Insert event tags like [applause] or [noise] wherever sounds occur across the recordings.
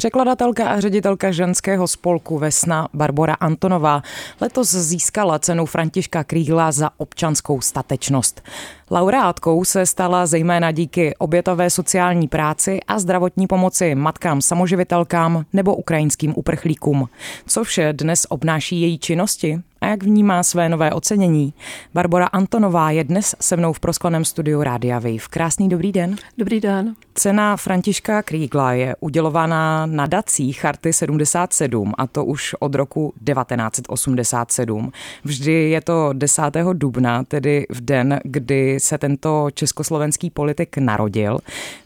Překladatelka a ředitelka ženského spolku Vesna Barbora Antonová letos získala cenu Františka Krígla za občanskou statečnost. Laureátkou se stala zejména díky obětové sociální práci a zdravotní pomoci matkám samoživitelkám nebo ukrajinským uprchlíkům. Co vše dnes obnáší její činnosti? A jak vnímá své nové ocenění. Barbara Antonová je dnes se mnou v proskleném studiu Rádia Wave. Krásný dobrý den. Dobrý den. Cena Františka Krígla je udělovaná nadací Charty 77 a to už od roku 1987. Vždy je to 10. dubna, tedy v den, kdy se tento československý politik narodil.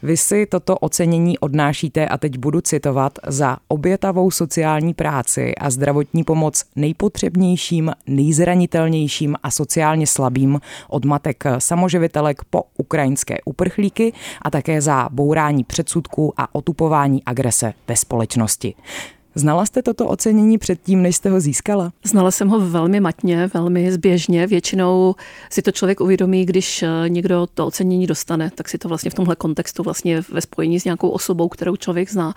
Vy si toto ocenění odnášíte a teď budu citovat za obětavou sociální práci a zdravotní pomoc nejpotřebnějším nejchudším, nejzranitelnějším a sociálně slabým od matek samoživitelek po ukrajinské uprchlíky a také za bourání předsudků a otupování agrese ve společnosti. Znala jste toto ocenění předtím, než jste ho získala? Znala jsem ho velmi matně, velmi zběžně. Většinou si to člověk uvědomí, když eh, někdo to ocenění dostane, tak si to vlastně v tomhle kontextu vlastně ve spojení s nějakou osobou, kterou člověk zná.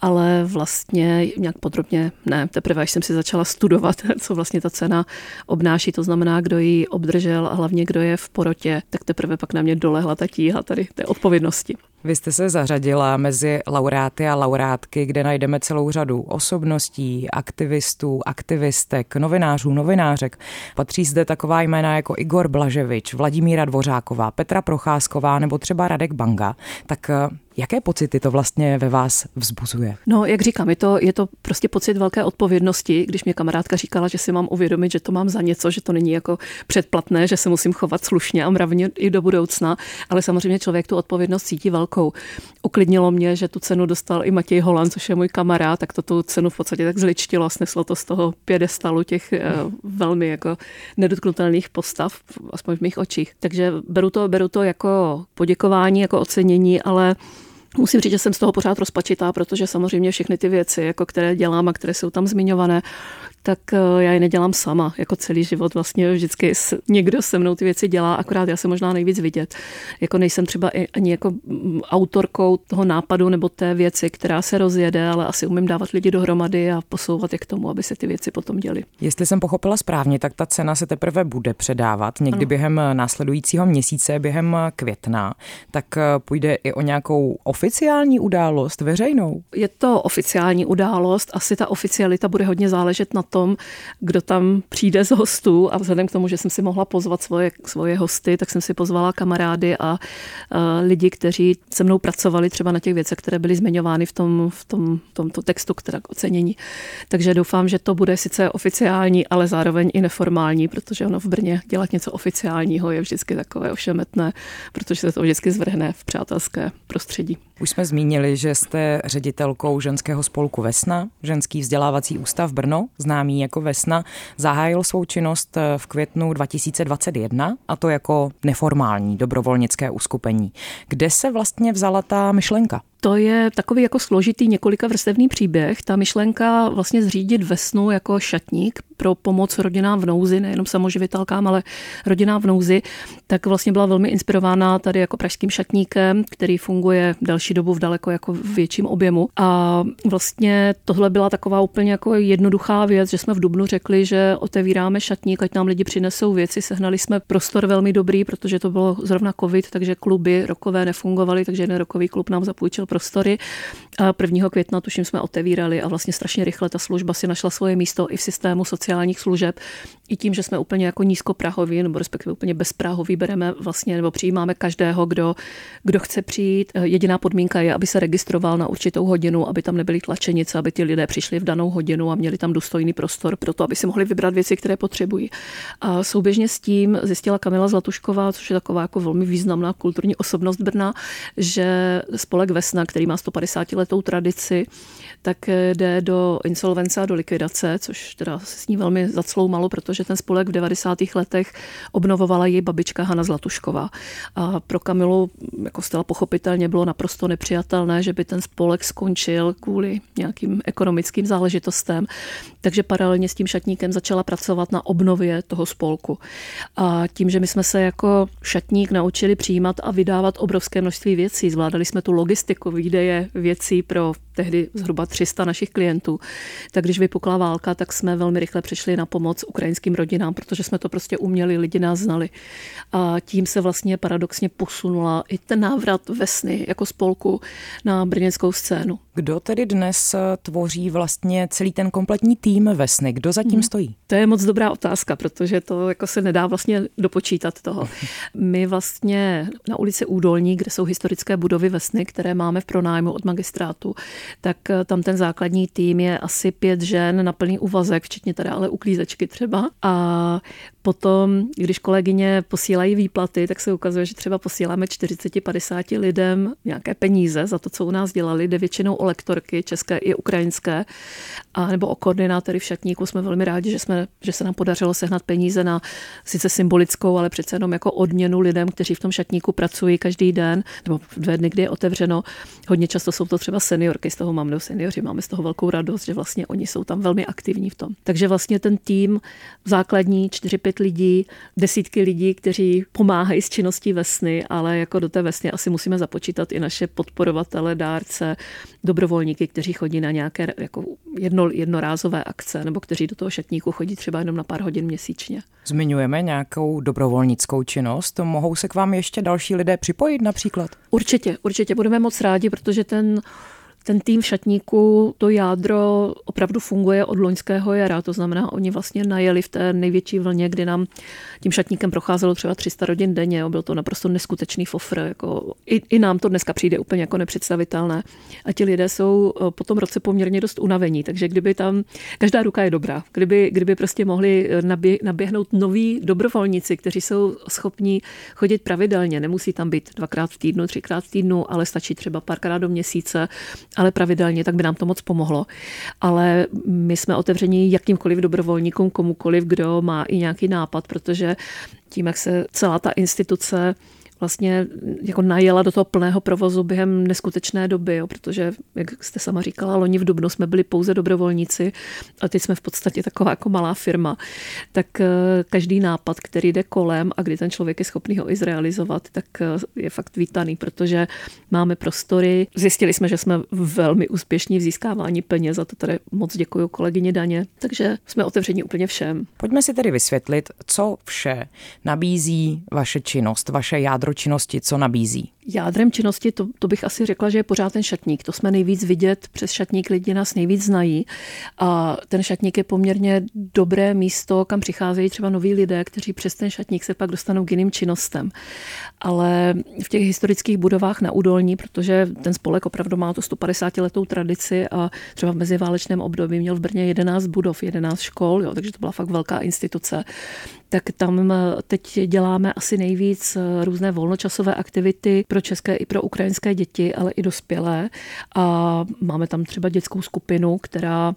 Ale vlastně nějak podrobně ne. Teprve, až jsem si začala studovat, [laughs] co vlastně ta cena obnáší, to znamená, kdo ji obdržel a hlavně kdo je v porotě, tak teprve pak na mě dolehla ta tíha tady té odpovědnosti. Vy jste se zařadila mezi laureáty a laureátky, kde najdeme celou řadu osobností, aktivistů, aktivistek, novinářů, novinářek. Patří zde taková jména jako Igor Blaževič, Vladimíra Dvořáková, Petra Procházková nebo třeba Radek Banga. Tak Jaké pocity to vlastně ve vás vzbuzuje? No, jak říkám, je to, je to prostě pocit velké odpovědnosti, když mě kamarádka říkala, že si mám uvědomit, že to mám za něco, že to není jako předplatné, že se musím chovat slušně a mravně i do budoucna, ale samozřejmě člověk tu odpovědnost cítí velkou. Uklidnilo mě, že tu cenu dostal i Matěj Holand, což je můj kamarád, tak to tu cenu v podstatě tak zličtilo a sneslo to z toho pědestalu těch uh, velmi jako nedotknutelných postav, aspoň v mých očích. Takže beru to, beru to jako poděkování, jako ocenění, ale Musím říct, že jsem z toho pořád rozpačitá, protože samozřejmě všechny ty věci, jako které dělám a které jsou tam zmiňované, tak eh, já je nedělám sama. Jako celý život vlastně vždycky někdo se mnou ty věci dělá, akorát já se možná nejvíc vidět. Jako nejsem třeba ani jako mm, autorkou toho nápadu nebo té věci, která se rozjede, ale asi umím dávat lidi dohromady a posouvat je k tomu, aby se ty věci potom děly. Jestli jsem pochopila správně, tak ta cena se teprve bude předávat někdy ano. během následujícího měsíce, během května. Tak eh, půjde i o nějakou oficiální událost veřejnou? Je to oficiální událost, asi ta oficialita bude hodně záležet na tom, kdo tam přijde z hostů a vzhledem k tomu, že jsem si mohla pozvat svoje, svoje hosty, tak jsem si pozvala kamarády a uh, lidi, kteří se mnou pracovali třeba na těch věcech, které byly zmiňovány v tom, v tom tomto textu, které ocenění. Takže doufám, že to bude sice oficiální, ale zároveň i neformální, protože ono v Brně dělat něco oficiálního je vždycky takové ošemetné, protože se to vždycky zvrhne v přátelské prostředí. Už jsme zmínili, že jste ředitelkou ženského spolku Vesna, ženský vzdělávací ústav Brno, známý jako Vesna, zahájil svou činnost eh, v květnu 2021 a to jako neformální dobrovolnické uskupení. Kde se vlastně vzala ta myšlenka? To je takový jako složitý několika vrstevný příběh. Ta myšlenka vlastně zřídit vesnu jako šatník pro pomoc rodinám v nouzi, nejenom samoživitelkám, ale rodinám v nouzi, tak vlastně byla velmi inspirována tady jako pražským šatníkem, který funguje další dobu v daleko jako větším objemu. A vlastně tohle byla taková úplně jako jednoduchá věc, že jsme v Dubnu řekli, že otevíráme šatník, ať nám lidi přinesou věci. Sehnali jsme prostor velmi dobrý, protože to bylo zrovna covid, takže kluby rokové nefungovaly, takže jeden rokový klub nám zapůjčil prostory. A 1. května tuším jsme otevírali a vlastně strašně rychle ta služba si našla svoje místo i v systému sociálních služeb. I tím, že jsme úplně jako nízkoprahoví, nebo respektive úplně bezprahoví, bereme vlastně nebo přijímáme každého, kdo, kdo chce přijít. Jediná podmínka je, aby se registroval na určitou hodinu, aby tam nebyly tlačenice, aby ti lidé přišli v danou hodinu a měli tam důstojný prostor pro to, aby si mohli vybrat věci, které potřebují. A souběžně s tím zjistila Kamila Zlatušková, což je taková jako velmi významná kulturní osobnost Brna, že spolek Vesna, který má 150 letou tradici, tak jde do insolvence a do likvidace, což teda se s ní velmi zacloumalo, protože ten spolek v 90. letech obnovovala její babička Hana Zlatušková. A pro Kamilu, jako stala pochopitelně, bylo naprosto nepřijatelné, že by ten spolek skončil kvůli nějakým ekonomickým záležitostem. Takže paralelně s tím šatníkem začala pracovat na obnově toho spolku. A tím, že my jsme se jako šatník naučili přijímat a vydávat obrovské množství věcí, zvládali jsme tu logistiku, výdeje věcí pro tehdy zhruba 300 našich klientů, tak když vypukla válka, tak jsme velmi rychle přišli na pomoc ukrajinským rodinám, protože jsme to prostě uměli, lidi nás znali. A tím se vlastně paradoxně posunula i ten návrat Vesny jako spolku na brněnskou scénu. Kdo tedy dnes tvoří vlastně celý ten kompletní tým Vesny? Kdo zatím hmm. stojí? To je moc dobrá otázka, protože to jako se nedá vlastně dopočítat toho. [laughs] My vlastně na ulici Údolní, kde jsou historické budovy Vesny, které máme v pronájmu od magistrátu, tak tam ten základní tým je asi pět žen na plný úvazek, včetně teda ale uklízečky třeba. A potom, když kolegyně posílají výplaty, tak se ukazuje, že třeba posíláme 40-50 lidem nějaké peníze za to, co u nás dělali, jde většinou o lektorky, české i ukrajinské, a nebo o koordinátory v šatníku. Jsme velmi rádi, že, jsme, že se nám podařilo sehnat peníze na sice symbolickou, ale přece jenom jako odměnu lidem, kteří v tom šatníku pracují každý den, nebo dvě dny, kdy je otevřeno. Hodně často jsou to třeba seniorky, z toho mám do seniori, máme z toho velkou radost, že vlastně oni jsou tam velmi aktivní v tom. Takže vlastně ten tým základní 4-5 lidí, desítky lidí, kteří pomáhají s činností vesny, ale jako do té vesny asi musíme započítat i naše podporovatele, dárce, dobrovolníky, kteří chodí na nějaké jako jedno, jednorázové akce nebo kteří do toho šatníku chodí třeba jenom na pár hodin měsíčně. Zmiňujeme nějakou dobrovolnickou činnost. Mohou se k vám ještě další lidé připojit například? Určitě, určitě budeme moc rádi, protože ten ten tým v šatníku, to jádro opravdu funguje od loňského jara, to znamená, oni vlastně najeli v té největší vlně, kdy nám tím šatníkem procházelo třeba 300 rodin denně, byl to naprosto neskutečný fofr, jako i, i, nám to dneska přijde úplně jako nepředstavitelné. A ti lidé jsou eh, po tom roce poměrně dost unavení, takže kdyby tam, každá ruka je dobrá, kdyby, kdyby prostě mohli eh, nabě, naběhnout noví dobrovolníci, kteří jsou schopní chodit pravidelně, nemusí tam být dvakrát v týdnu, třikrát v týdnu, ale stačí třeba párkrát do měsíce ale pravidelně, tak by nám to moc pomohlo. Ale my jsme otevření jakýmkoliv dobrovolníkům, komukoliv, kdo má i nějaký nápad, protože tím, jak se celá ta instituce vlastně jako najela do toho plného provozu během neskutečné doby, jo, protože, jak jste sama říkala, loni v Dubnu jsme byli pouze dobrovolníci a teď jsme v podstatě taková jako malá firma. Tak eh, každý nápad, který jde kolem a kdy ten člověk je schopný ho i zrealizovat, tak eh, je fakt vítaný, protože máme prostory. Zjistili jsme, že jsme velmi úspěšní v získávání peněz, za to tady moc děkuji kolegyně Daně, takže jsme otevření úplně všem. Pojďme si tedy vysvětlit, co vše nabízí vaše činnost, vaše jádro jádro činnosti, co nabízí? Jádrem činnosti, to, to bych asi řekla, že je pořád ten šatník. To jsme nejvíc vidět, přes šatník lidi nás nejvíc znají. A ten šatník je poměrně dobré místo, kam přicházejí třeba noví lidé, kteří přes ten šatník se pak dostanou k jiným činnostem. Ale v těch historických budovách na Udolní, protože ten spolek opravdu má tu 150 letou tradici a třeba v meziválečném období měl v Brně 11 budov, 11 škol, jo, takže to byla fakt velká instituce tak tam teď děláme asi nejvíc různé volnočasové aktivity pro české i pro ukrajinské děti, ale i dospělé. A máme tam třeba dětskou skupinu, která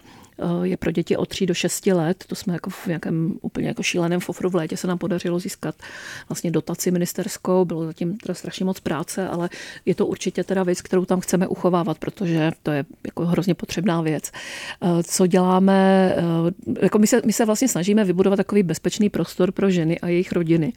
je pro děti od 3 do 6 let. To jsme jako v nějakém úplně jako šíleném fofru v létě se nám podařilo získat vlastně dotaci ministerskou. Bylo zatím teda strašně moc práce, ale je to určitě teda věc, kterou tam chceme uchovávat, protože to je jako hrozně potřebná věc. Eh, co děláme? Eh, jako my, se, my se vlastně snažíme vybudovat takový bezpečný prostor pro ženy a jejich rodiny.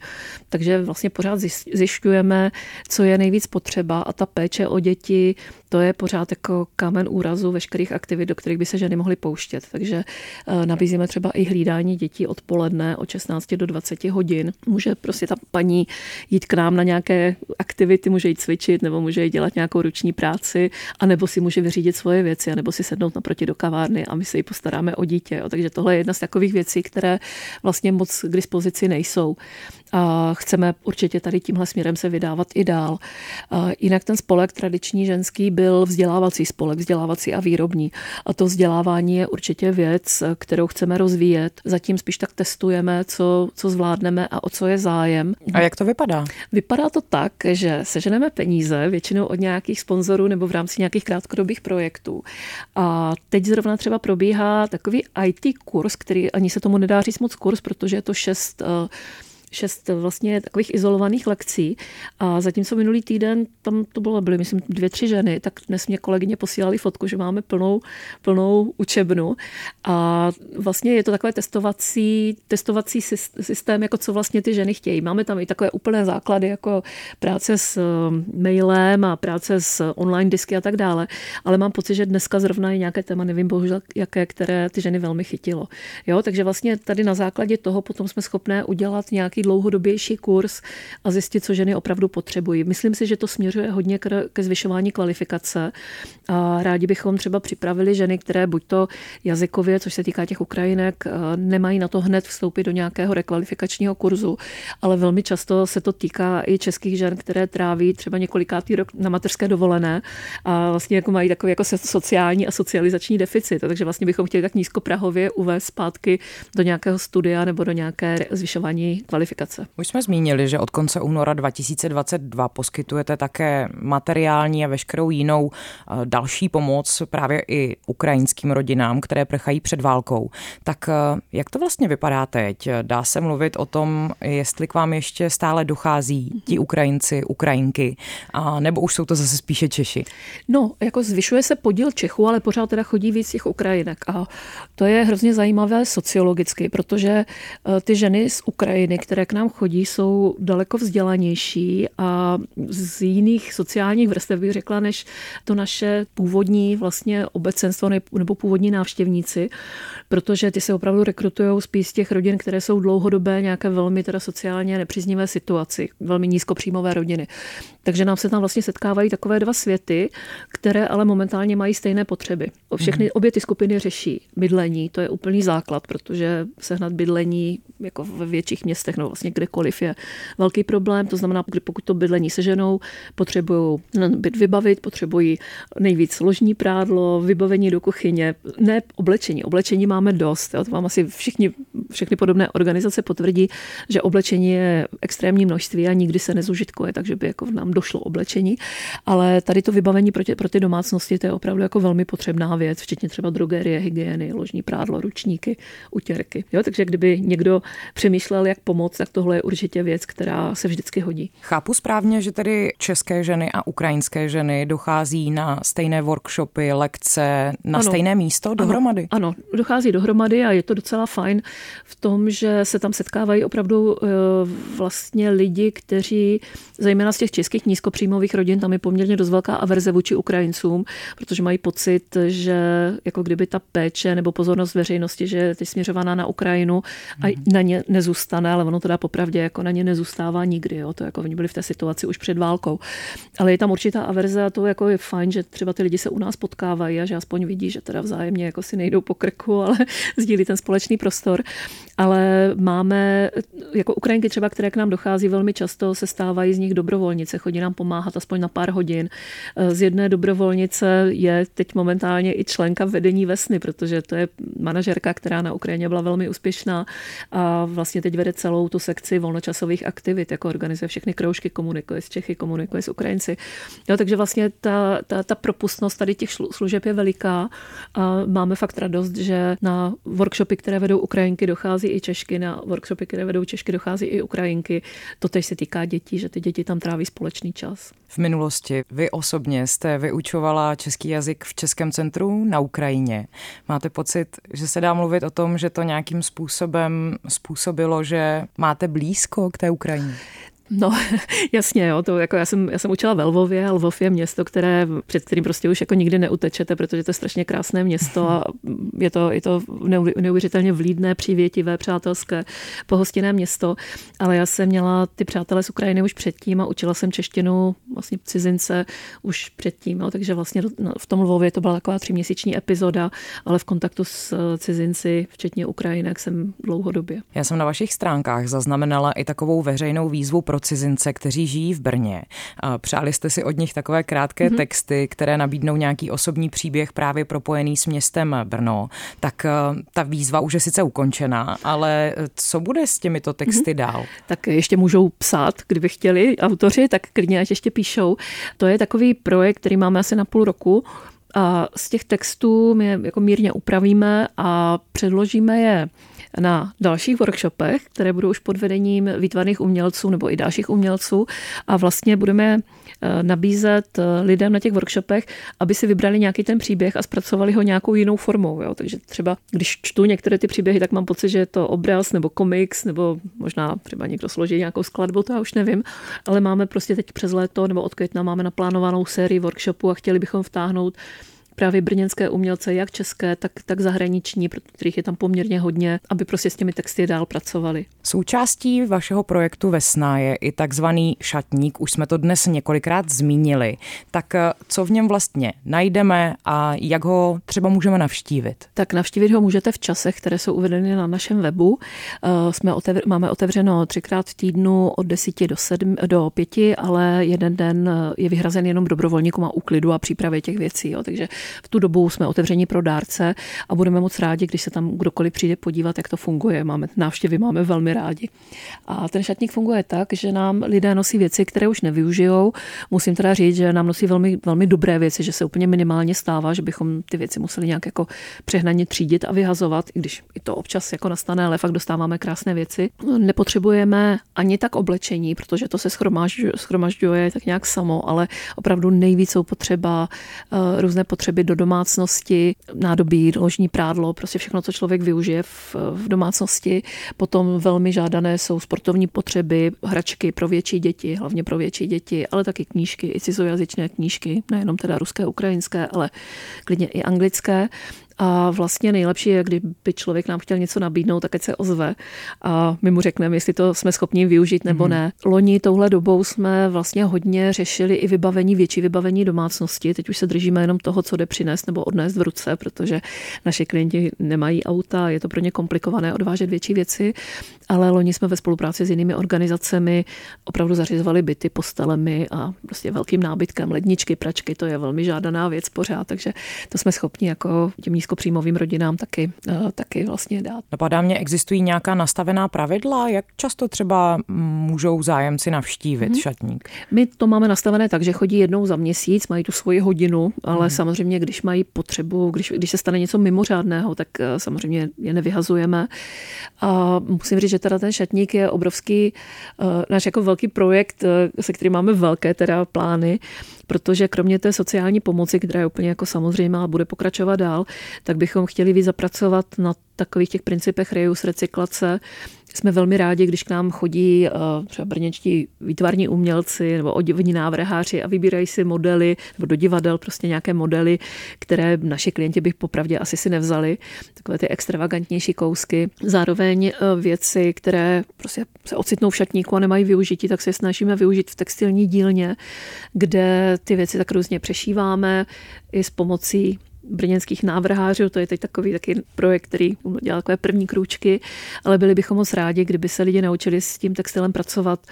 Takže vlastně pořád zjišťujeme, co je nejvíc potřeba a ta péče o děti, to je pořád jako kámen úrazu veškerých aktivit, do kterých by se ženy mohly pouštět. Takže eh, nabízíme třeba i hlídání dětí odpoledne od 16 do 20 hodin. Může prostě ta paní jít k nám na nějaké aktivity, může jít cvičit, nebo může jít dělat nějakou ruční práci, anebo si může vyřídit svoje věci, nebo si sednout naproti do kavárny a my se jí postaráme o dítě. Takže tohle je jedna z takových věcí, které vlastně moc k dispozici nejsou a chceme určitě tady tímhle směrem se vydávat i dál. Jinak ten spolek tradiční ženský byl vzdělávací spolek, vzdělávací a výrobní. A to vzdělávání je určitě věc, kterou chceme rozvíjet. Zatím spíš tak testujeme, co, co zvládneme a o co je zájem. A jak to vypadá? Vypadá to tak, že seženeme peníze, většinou od nějakých sponzorů nebo v rámci nějakých krátkodobých projektů. A teď zrovna třeba probíhá takový IT kurz, který ani se tomu nedá říct moc kurz, protože je to šest šest vlastně takových izolovaných lekcí a zatímco minulý týden tam to bylo, byly myslím dvě, tři ženy, tak dnes mě kolegyně posílali fotku, že máme plnou, plnou učebnu a vlastně je to takové testovací, testovací systém, jako co vlastně ty ženy chtějí. Máme tam i takové úplné základy, jako práce s um, mailem a práce s online disky a tak dále, ale mám pocit, že dneska zrovna je nějaké téma, nevím bohužel, jaké, které ty ženy velmi chytilo. Jo, takže vlastně tady na základě toho potom jsme schopné udělat nějaký dlouhodobější kurz a zjistit, co ženy opravdu potřebují. Myslím si, že to směřuje hodně ke zvyšování kvalifikace a rádi bychom třeba připravili ženy, které buď to jazykově, což se týká těch Ukrajinek, eh, nemají na to hned vstoupit do nějakého rekvalifikačního kurzu, ale velmi často se to týká i českých žen, které tráví třeba několikátý rok na mateřské dovolené a vlastně jako mají takový jako sociální a socializační deficit. Takže vlastně bychom chtěli tak nízkoprahově uvést zpátky do nějakého studia nebo do nějaké zvyšování kvalifikace. Už jsme zmínili, že od konce února 2022 poskytujete také materiální a veškerou jinou eh, další pomoc právě i ukrajinským rodinám, které prchají před válkou. Tak eh, jak to vlastně vypadá teď? Dá se mluvit o tom, jestli k vám ještě stále dochází ti Ukrajinci, Ukrajinky, a nebo už jsou to zase spíše Češi? No, jako zvyšuje se podíl Čechů, ale pořád teda chodí víc těch Ukrajinek. A to je hrozně zajímavé sociologicky, protože eh, ty ženy z Ukrajiny, které k nám chodí, jsou daleko vzdělanější a z jiných sociálních vrstev bych řekla, než to naše původní vlastně obecenstvo nebo původní návštěvníci, protože ty se opravdu rekrutují spíš z těch rodin, které jsou dlouhodobé nějaké velmi teda sociálně nepříznivé situaci, velmi nízkopříjmové rodiny. Takže nám se tam vlastně setkávají takové dva světy, které ale momentálně mají stejné potřeby. Všechny, mhm. obě ty skupiny řeší bydlení, to je úplný základ, protože sehnat bydlení jako ve větších městech, no vlastně kdekoliv je velký problém. To znamená, pokud to bydlení seženou, potřebují byt vybavit, potřebují nejvíc ložní prádlo, vybavení do kuchyně, ne oblečení. Oblečení máme dost. Jo. To vám asi všichni, všechny podobné organizace potvrdí, že oblečení je extrémní množství a nikdy se nezužitkuje, takže by jako nám došlo oblečení. Ale tady to vybavení pro, tě, pro ty domácnosti, to je opravdu jako velmi potřebná věc, včetně třeba drogerie, hygieny, ložní prádlo, ručníky, utěrky. Jo, takže kdyby někdo přemýšlel, jak pomoct, tak tohle je určitě věc, která se vždycky hodí. Chápu správně, že tedy české ženy a ukrajinské ženy dochází na stejné workshopy, lekce, na ano. stejné místo dohromady? Ano, ano, dochází dohromady a je to docela fajn v tom, že se tam setkávají opravdu eh, vlastně lidi, kteří, zejména z těch českých nízkopříjmových rodin, tam je poměrně dost velká averze vůči Ukrajincům, protože mají pocit, že jako kdyby ta péče nebo pozornost veřejnosti, že je směřovaná na Ukrajinu a mm-hmm. na ně nezůstane, ale ono teda popravdě jako na ně nezůstává nikdy. Jo? To jako oni byli v té situaci už před válkou. Ale je tam určitá averze a to jako je fajn, že třeba ty lidi se u nás potkávají a že aspoň vidí, že teda vzájemně jako si nejdou po krku, [laughs] ale sdílí ten společný prostor. Ale máme jako Ukrajinky třeba, které k nám dochází velmi často, se stávají z nich dobrovolnice, chodí nám pomáhat aspoň na pár hodin. Z jedné dobrovolnice je teď momentálně i členka vedení Vesny, protože to je manažerka, která na Ukrajině byla velmi úspěšná a vlastně teď vede celou tu sekci volnočasových aktivit, jako organizuje všechny kroužky, komunikuje s Čechy, komunikuje s Ukrajinci. Jo, takže vlastně ta, ta, ta propustnost tady těch služeb je veliká a máme fakt radost, že na workshopy, které vedou Ukrajinky, dochází i Češky, na workshopy, které vedou Češky, dochází i Ukrajinky. To teď se týká dětí, že ty děti tam tráví společný čas. V minulosti vy osobně jste vyučovala český jazyk v Českém centru na Ukrajině. Máte pocit, že se dá mluvit o tom, že to nějakým způsobem způsobilo, že máte blízko k té Ukrajině? No, [laughs] jasně, jo, to jako já jsem, já jsem učila ve Lvově a Lvov je město, které, před kterým prostě už jako nikdy neutečete, protože to je strašně krásné město a je to, je to neuvěřitelně vlídné, přívětivé, přátelské, pohostinné město, ale já jsem měla ty přátelé z Ukrajiny už předtím a učila jsem češtinu vlastně cizince už předtím, jo, takže vlastně v tom Lvově to byla taková tříměsíční epizoda, ale v kontaktu s cizinci, včetně Ukrajinek, jsem dlouhodobě. Já jsem na vašich stránkách zaznamenala i takovou veřejnou výzvu pro cizince, kteří žijí v Brně. Přáli jste si od nich takové krátké mm-hmm. texty, které nabídnou nějaký osobní příběh právě propojený s městem Brno. Tak eh, ta výzva už je sice ukončená, ale eh, co bude s těmito texty mm-hmm. dál? Tak ještě můžou psát, kdyby chtěli autoři, tak klidně ať ještě píšou. To je takový projekt, který máme asi na půl roku A z těch textů my je jako mírně upravíme a předložíme je na dalších workshopech, které budou už pod vedením výtvarných umělců nebo i dalších umělců a vlastně budeme eh, nabízet eh, lidem na těch workshopech, aby si vybrali nějaký ten příběh a zpracovali ho nějakou jinou formou. Jo? Takže třeba, když čtu některé ty příběhy, tak mám pocit, že je to obraz nebo komiks, nebo možná třeba někdo složí nějakou skladbu, to já už nevím, ale máme prostě teď přes léto nebo od května máme naplánovanou sérii workshopu a chtěli bychom vtáhnout právě brněnské umělce, jak české, tak, tak zahraniční, kterých je tam poměrně hodně, aby prostě s těmi texty dál pracovali. Součástí vašeho projektu Vesna je i takzvaný šatník, už jsme to dnes několikrát zmínili. Tak eh, co v něm vlastně najdeme a jak ho třeba můžeme navštívit? Tak navštívit ho můžete v časech, které jsou uvedeny na našem webu. Eh, jsme otevř- máme otevřeno třikrát v týdnu od 10 do, 7, do 5, ale jeden den eh, je vyhrazen jenom dobrovolníkům a úklidu a přípravě těch věcí. Jo. Takže v tu dobu jsme otevření pro dárce a budeme moc rádi, když se tam kdokoliv přijde podívat, jak to funguje. Máme návštěvy, máme velmi rádi. A ten šatník funguje tak, že nám lidé nosí věci, které už nevyužijou. Musím teda říct, že nám nosí velmi, velmi dobré věci, že se úplně minimálně stává, že bychom ty věci museli nějak jako přehnaně třídit a vyhazovat, i když i to občas jako nastane, ale fakt dostáváme krásné věci. Nepotřebujeme ani tak oblečení, protože to se schromažďuje tak nějak samo, ale opravdu nejvíc jsou potřeba uh, různé potřeby potřeby do domácnosti, nádobí, ložní prádlo, prostě všechno, co člověk využije v, v domácnosti. Potom velmi žádané jsou sportovní potřeby, hračky pro větší děti, hlavně pro větší děti, ale taky knížky, i cizojazyčné knížky, nejenom teda ruské, ukrajinské, ale klidně i anglické. A vlastně nejlepší je, kdyby člověk nám chtěl něco nabídnout, tak ať se ozve a my mu řekneme, jestli to jsme schopni využít nebo mm-hmm. ne. Loni touhle dobou jsme vlastně hodně řešili i vybavení, větší vybavení domácnosti. Teď už se držíme jenom toho, co jde přinést nebo odnést v ruce, protože naši klienti nemají auta, je to pro ně komplikované odvážet větší věci, ale loni jsme ve spolupráci s jinými organizacemi opravdu zařizovali byty postelemi a prostě velkým nábytkem, ledničky, pračky, to je velmi žádaná věc pořád, takže to jsme schopni jako těm nízkopříjmovým rodinám taky, eh, taky vlastně dát. Napadá mě, existují nějaká nastavená pravidla, jak často třeba můžou zájemci navštívit hmm. šatník? My to máme nastavené tak, že chodí jednou za měsíc, mají tu svoji hodinu, ale hmm. samozřejmě, když mají potřebu, když, když se stane něco mimořádného, tak eh, samozřejmě je nevyhazujeme. A musím říct, že teda ten šatník je obrovský, uh, náš jako velký projekt, se kterým máme velké teda plány, protože kromě té sociální pomoci, která je úplně jako samozřejmá a bude pokračovat dál, tak bychom chtěli víc zapracovat na takových těch principech reuse, recyklace, jsme velmi rádi, když k nám chodí eh, třeba brněčtí výtvarní umělci nebo odivní návrháři a vybírají si modely nebo do divadel prostě nějaké modely, které naši klienti bych popravdě asi si nevzali. Takové ty extravagantnější kousky. Zároveň eh, věci, které prostě se ocitnou v šatníku a nemají využití, tak se snažíme využít v textilní dílně, kde ty věci tak různě přešíváme i s pomocí brněnských návrhářů, to je teď takový taky projekt, který dělá takové první krůčky, ale byli bychom moc rádi, kdyby se lidi naučili s tím textilem pracovat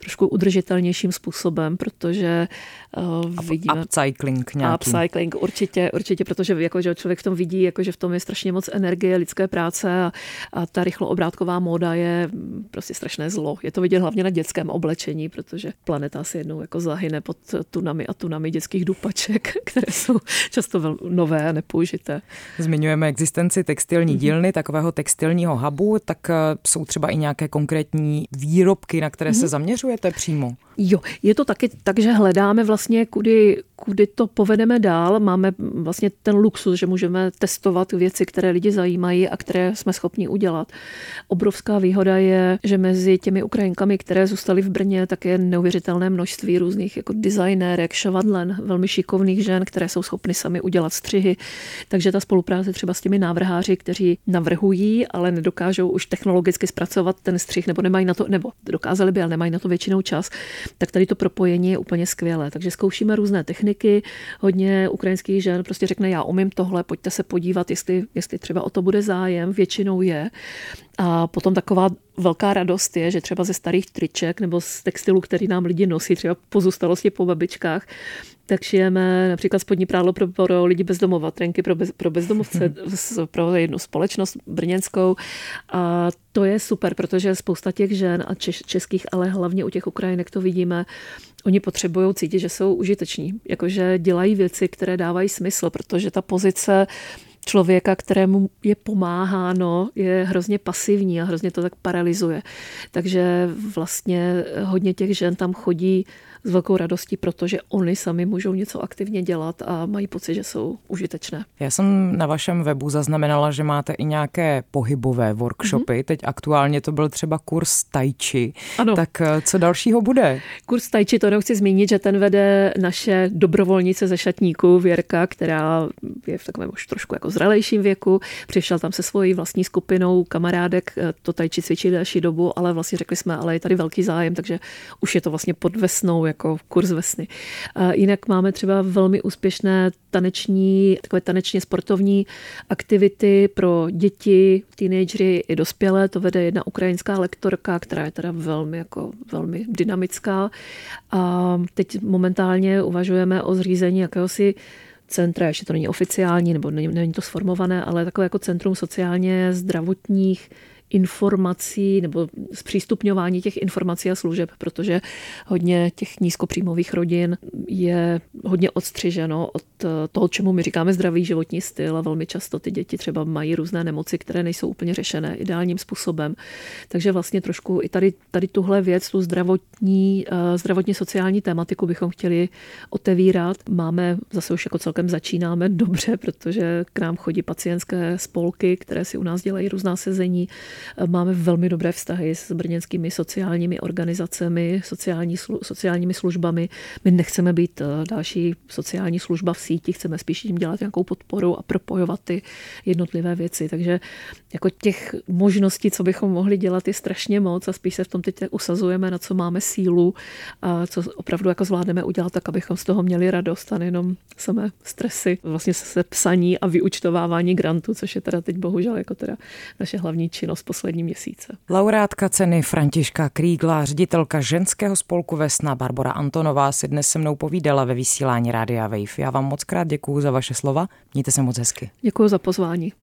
trošku udržitelnějším způsobem, protože uh, vidíme... Upcycling nějaký. Upcycling, určitě, určitě, protože jako, že člověk v tom vidí, jako, že v tom je strašně moc energie, lidské práce a, a ta rychloobrátková móda je prostě strašné zlo. Je to vidět hlavně na dětském oblečení, protože planeta si jednou jako zahyne pod tunami a tunami dětských dupaček, [laughs] které jsou často vel, nové a nepoužité. Zmiňujeme existenci textilní mm-hmm. dílny, takového textilního hubu, tak eh, jsou třeba i nějaké konkrétní výrobky, na které mm-hmm. se mhm. Zaměřujete přímo? Jo, je to taky tak, že hledáme vlastně, kudy, kudy to povedeme dál. Máme vlastně ten luxus, že můžeme testovat věci, které lidi zajímají a které jsme schopni udělat. Obrovská výhoda je, že mezi těmi Ukrajinkami, které zůstaly v Brně, tak je neuvěřitelné množství různých jako designérek, šovadlen, velmi šikovných žen, které jsou schopny sami udělat střihy. Takže ta spolupráce třeba s těmi návrháři, kteří navrhují, ale nedokážou už technologicky zpracovat ten střih, nebo nemají na to, nebo dokázali by, ale nemají na to většinou čas, tak tady to propojení je úplně skvělé. Takže zkoušíme různé techniky. Hodně ukrajinských žen prostě řekne, já umím tohle, pojďte se podívat, jestli, jestli třeba o to bude zájem. Většinou je A potom taková velká radost je, že třeba ze starých triček nebo z textilu, který nám lidi nosí, třeba pozůstalosti po babičkách, tak šijeme například spodní prádlo pro, pro lidi bezdomova, trenky pro, bez, pro bezdomovce, [laughs] pro jednu společnost brněnskou. A to je super, protože spousta těch žen a češ, českých, ale hlavně u těch Ukrajinek to vidíme, oni potřebují cítit, že jsou užiteční, jakože dělají věci, které dávají smysl, protože ta pozice člověka, kterému je pomáháno, je hrozně pasivní a hrozně to tak paralizuje. Takže vlastně hodně těch žen tam chodí s velkou radostí, protože oni sami můžou něco aktivně dělat a mají pocit, že jsou užitečné. Já jsem na vašem webu zaznamenala, že máte i nějaké pohybové workshopy. Mm-hmm. Teď aktuálně to byl třeba kurz Tai Chi. Ano. Tak eh, co dalšího bude? Kurz Tai Chi, to jenom chci zmínit, že ten vede naše dobrovolnice ze Šatníku, Věrka, která je v takovém už trošku jako zralejším věku. Přišel tam se svojí vlastní skupinou kamarádek, eh, to Tai Chi cvičí další dobu, ale vlastně řekli jsme, ale je tady velký zájem, takže už je to vlastně pod vesnou jako kurz vesny. Jinak máme třeba velmi úspěšné taneční, takové tanečně sportovní aktivity pro děti, teenagery i dospělé. To vede jedna ukrajinská lektorka, která je teda velmi, jako, velmi dynamická. A teď momentálně uvažujeme o zřízení jakéhosi centra, ještě to není oficiální, nebo není, není to sformované, ale takové jako centrum sociálně zdravotních informací nebo zpřístupňování těch informací a služeb, protože hodně těch nízkopříjmových rodin je hodně odstřiženo od toho, čemu my říkáme zdravý životní styl a velmi často ty děti třeba mají různé nemoci, které nejsou úplně řešené ideálním způsobem. Takže vlastně trošku i tady, tady tuhle věc, tu zdravotní, eh, zdravotně sociální tématiku bychom chtěli otevírat. Máme, zase už jako celkem začínáme dobře, protože k nám chodí pacientské spolky, které si u nás dělají různá sezení, Máme velmi dobré vztahy s brněnskými sociálními organizacemi, sociální, sociálními službami. My nechceme být eh, další sociální služba v síti, chceme spíš jim dělat nějakou podporu a propojovat ty jednotlivé věci. Takže jako těch možností, co bychom mohli dělat, je strašně moc a spíš se v tom teď usazujeme, na co máme sílu a co opravdu jako zvládneme udělat tak, abychom z toho měli radost a nejenom samé stresy, vlastně se psaní a vyučtovávání grantů, což je teda teď bohužel jako teda naše hlavní činnost poslední měsíce. Laureátka ceny Františka Krígla, ředitelka ženského spolku Vesna Barbara Antonová si dnes se mnou povídala ve vysílání Rádia Wave. Já vám moc krát děkuju za vaše slova, mějte se moc hezky. Děkuji za pozvání.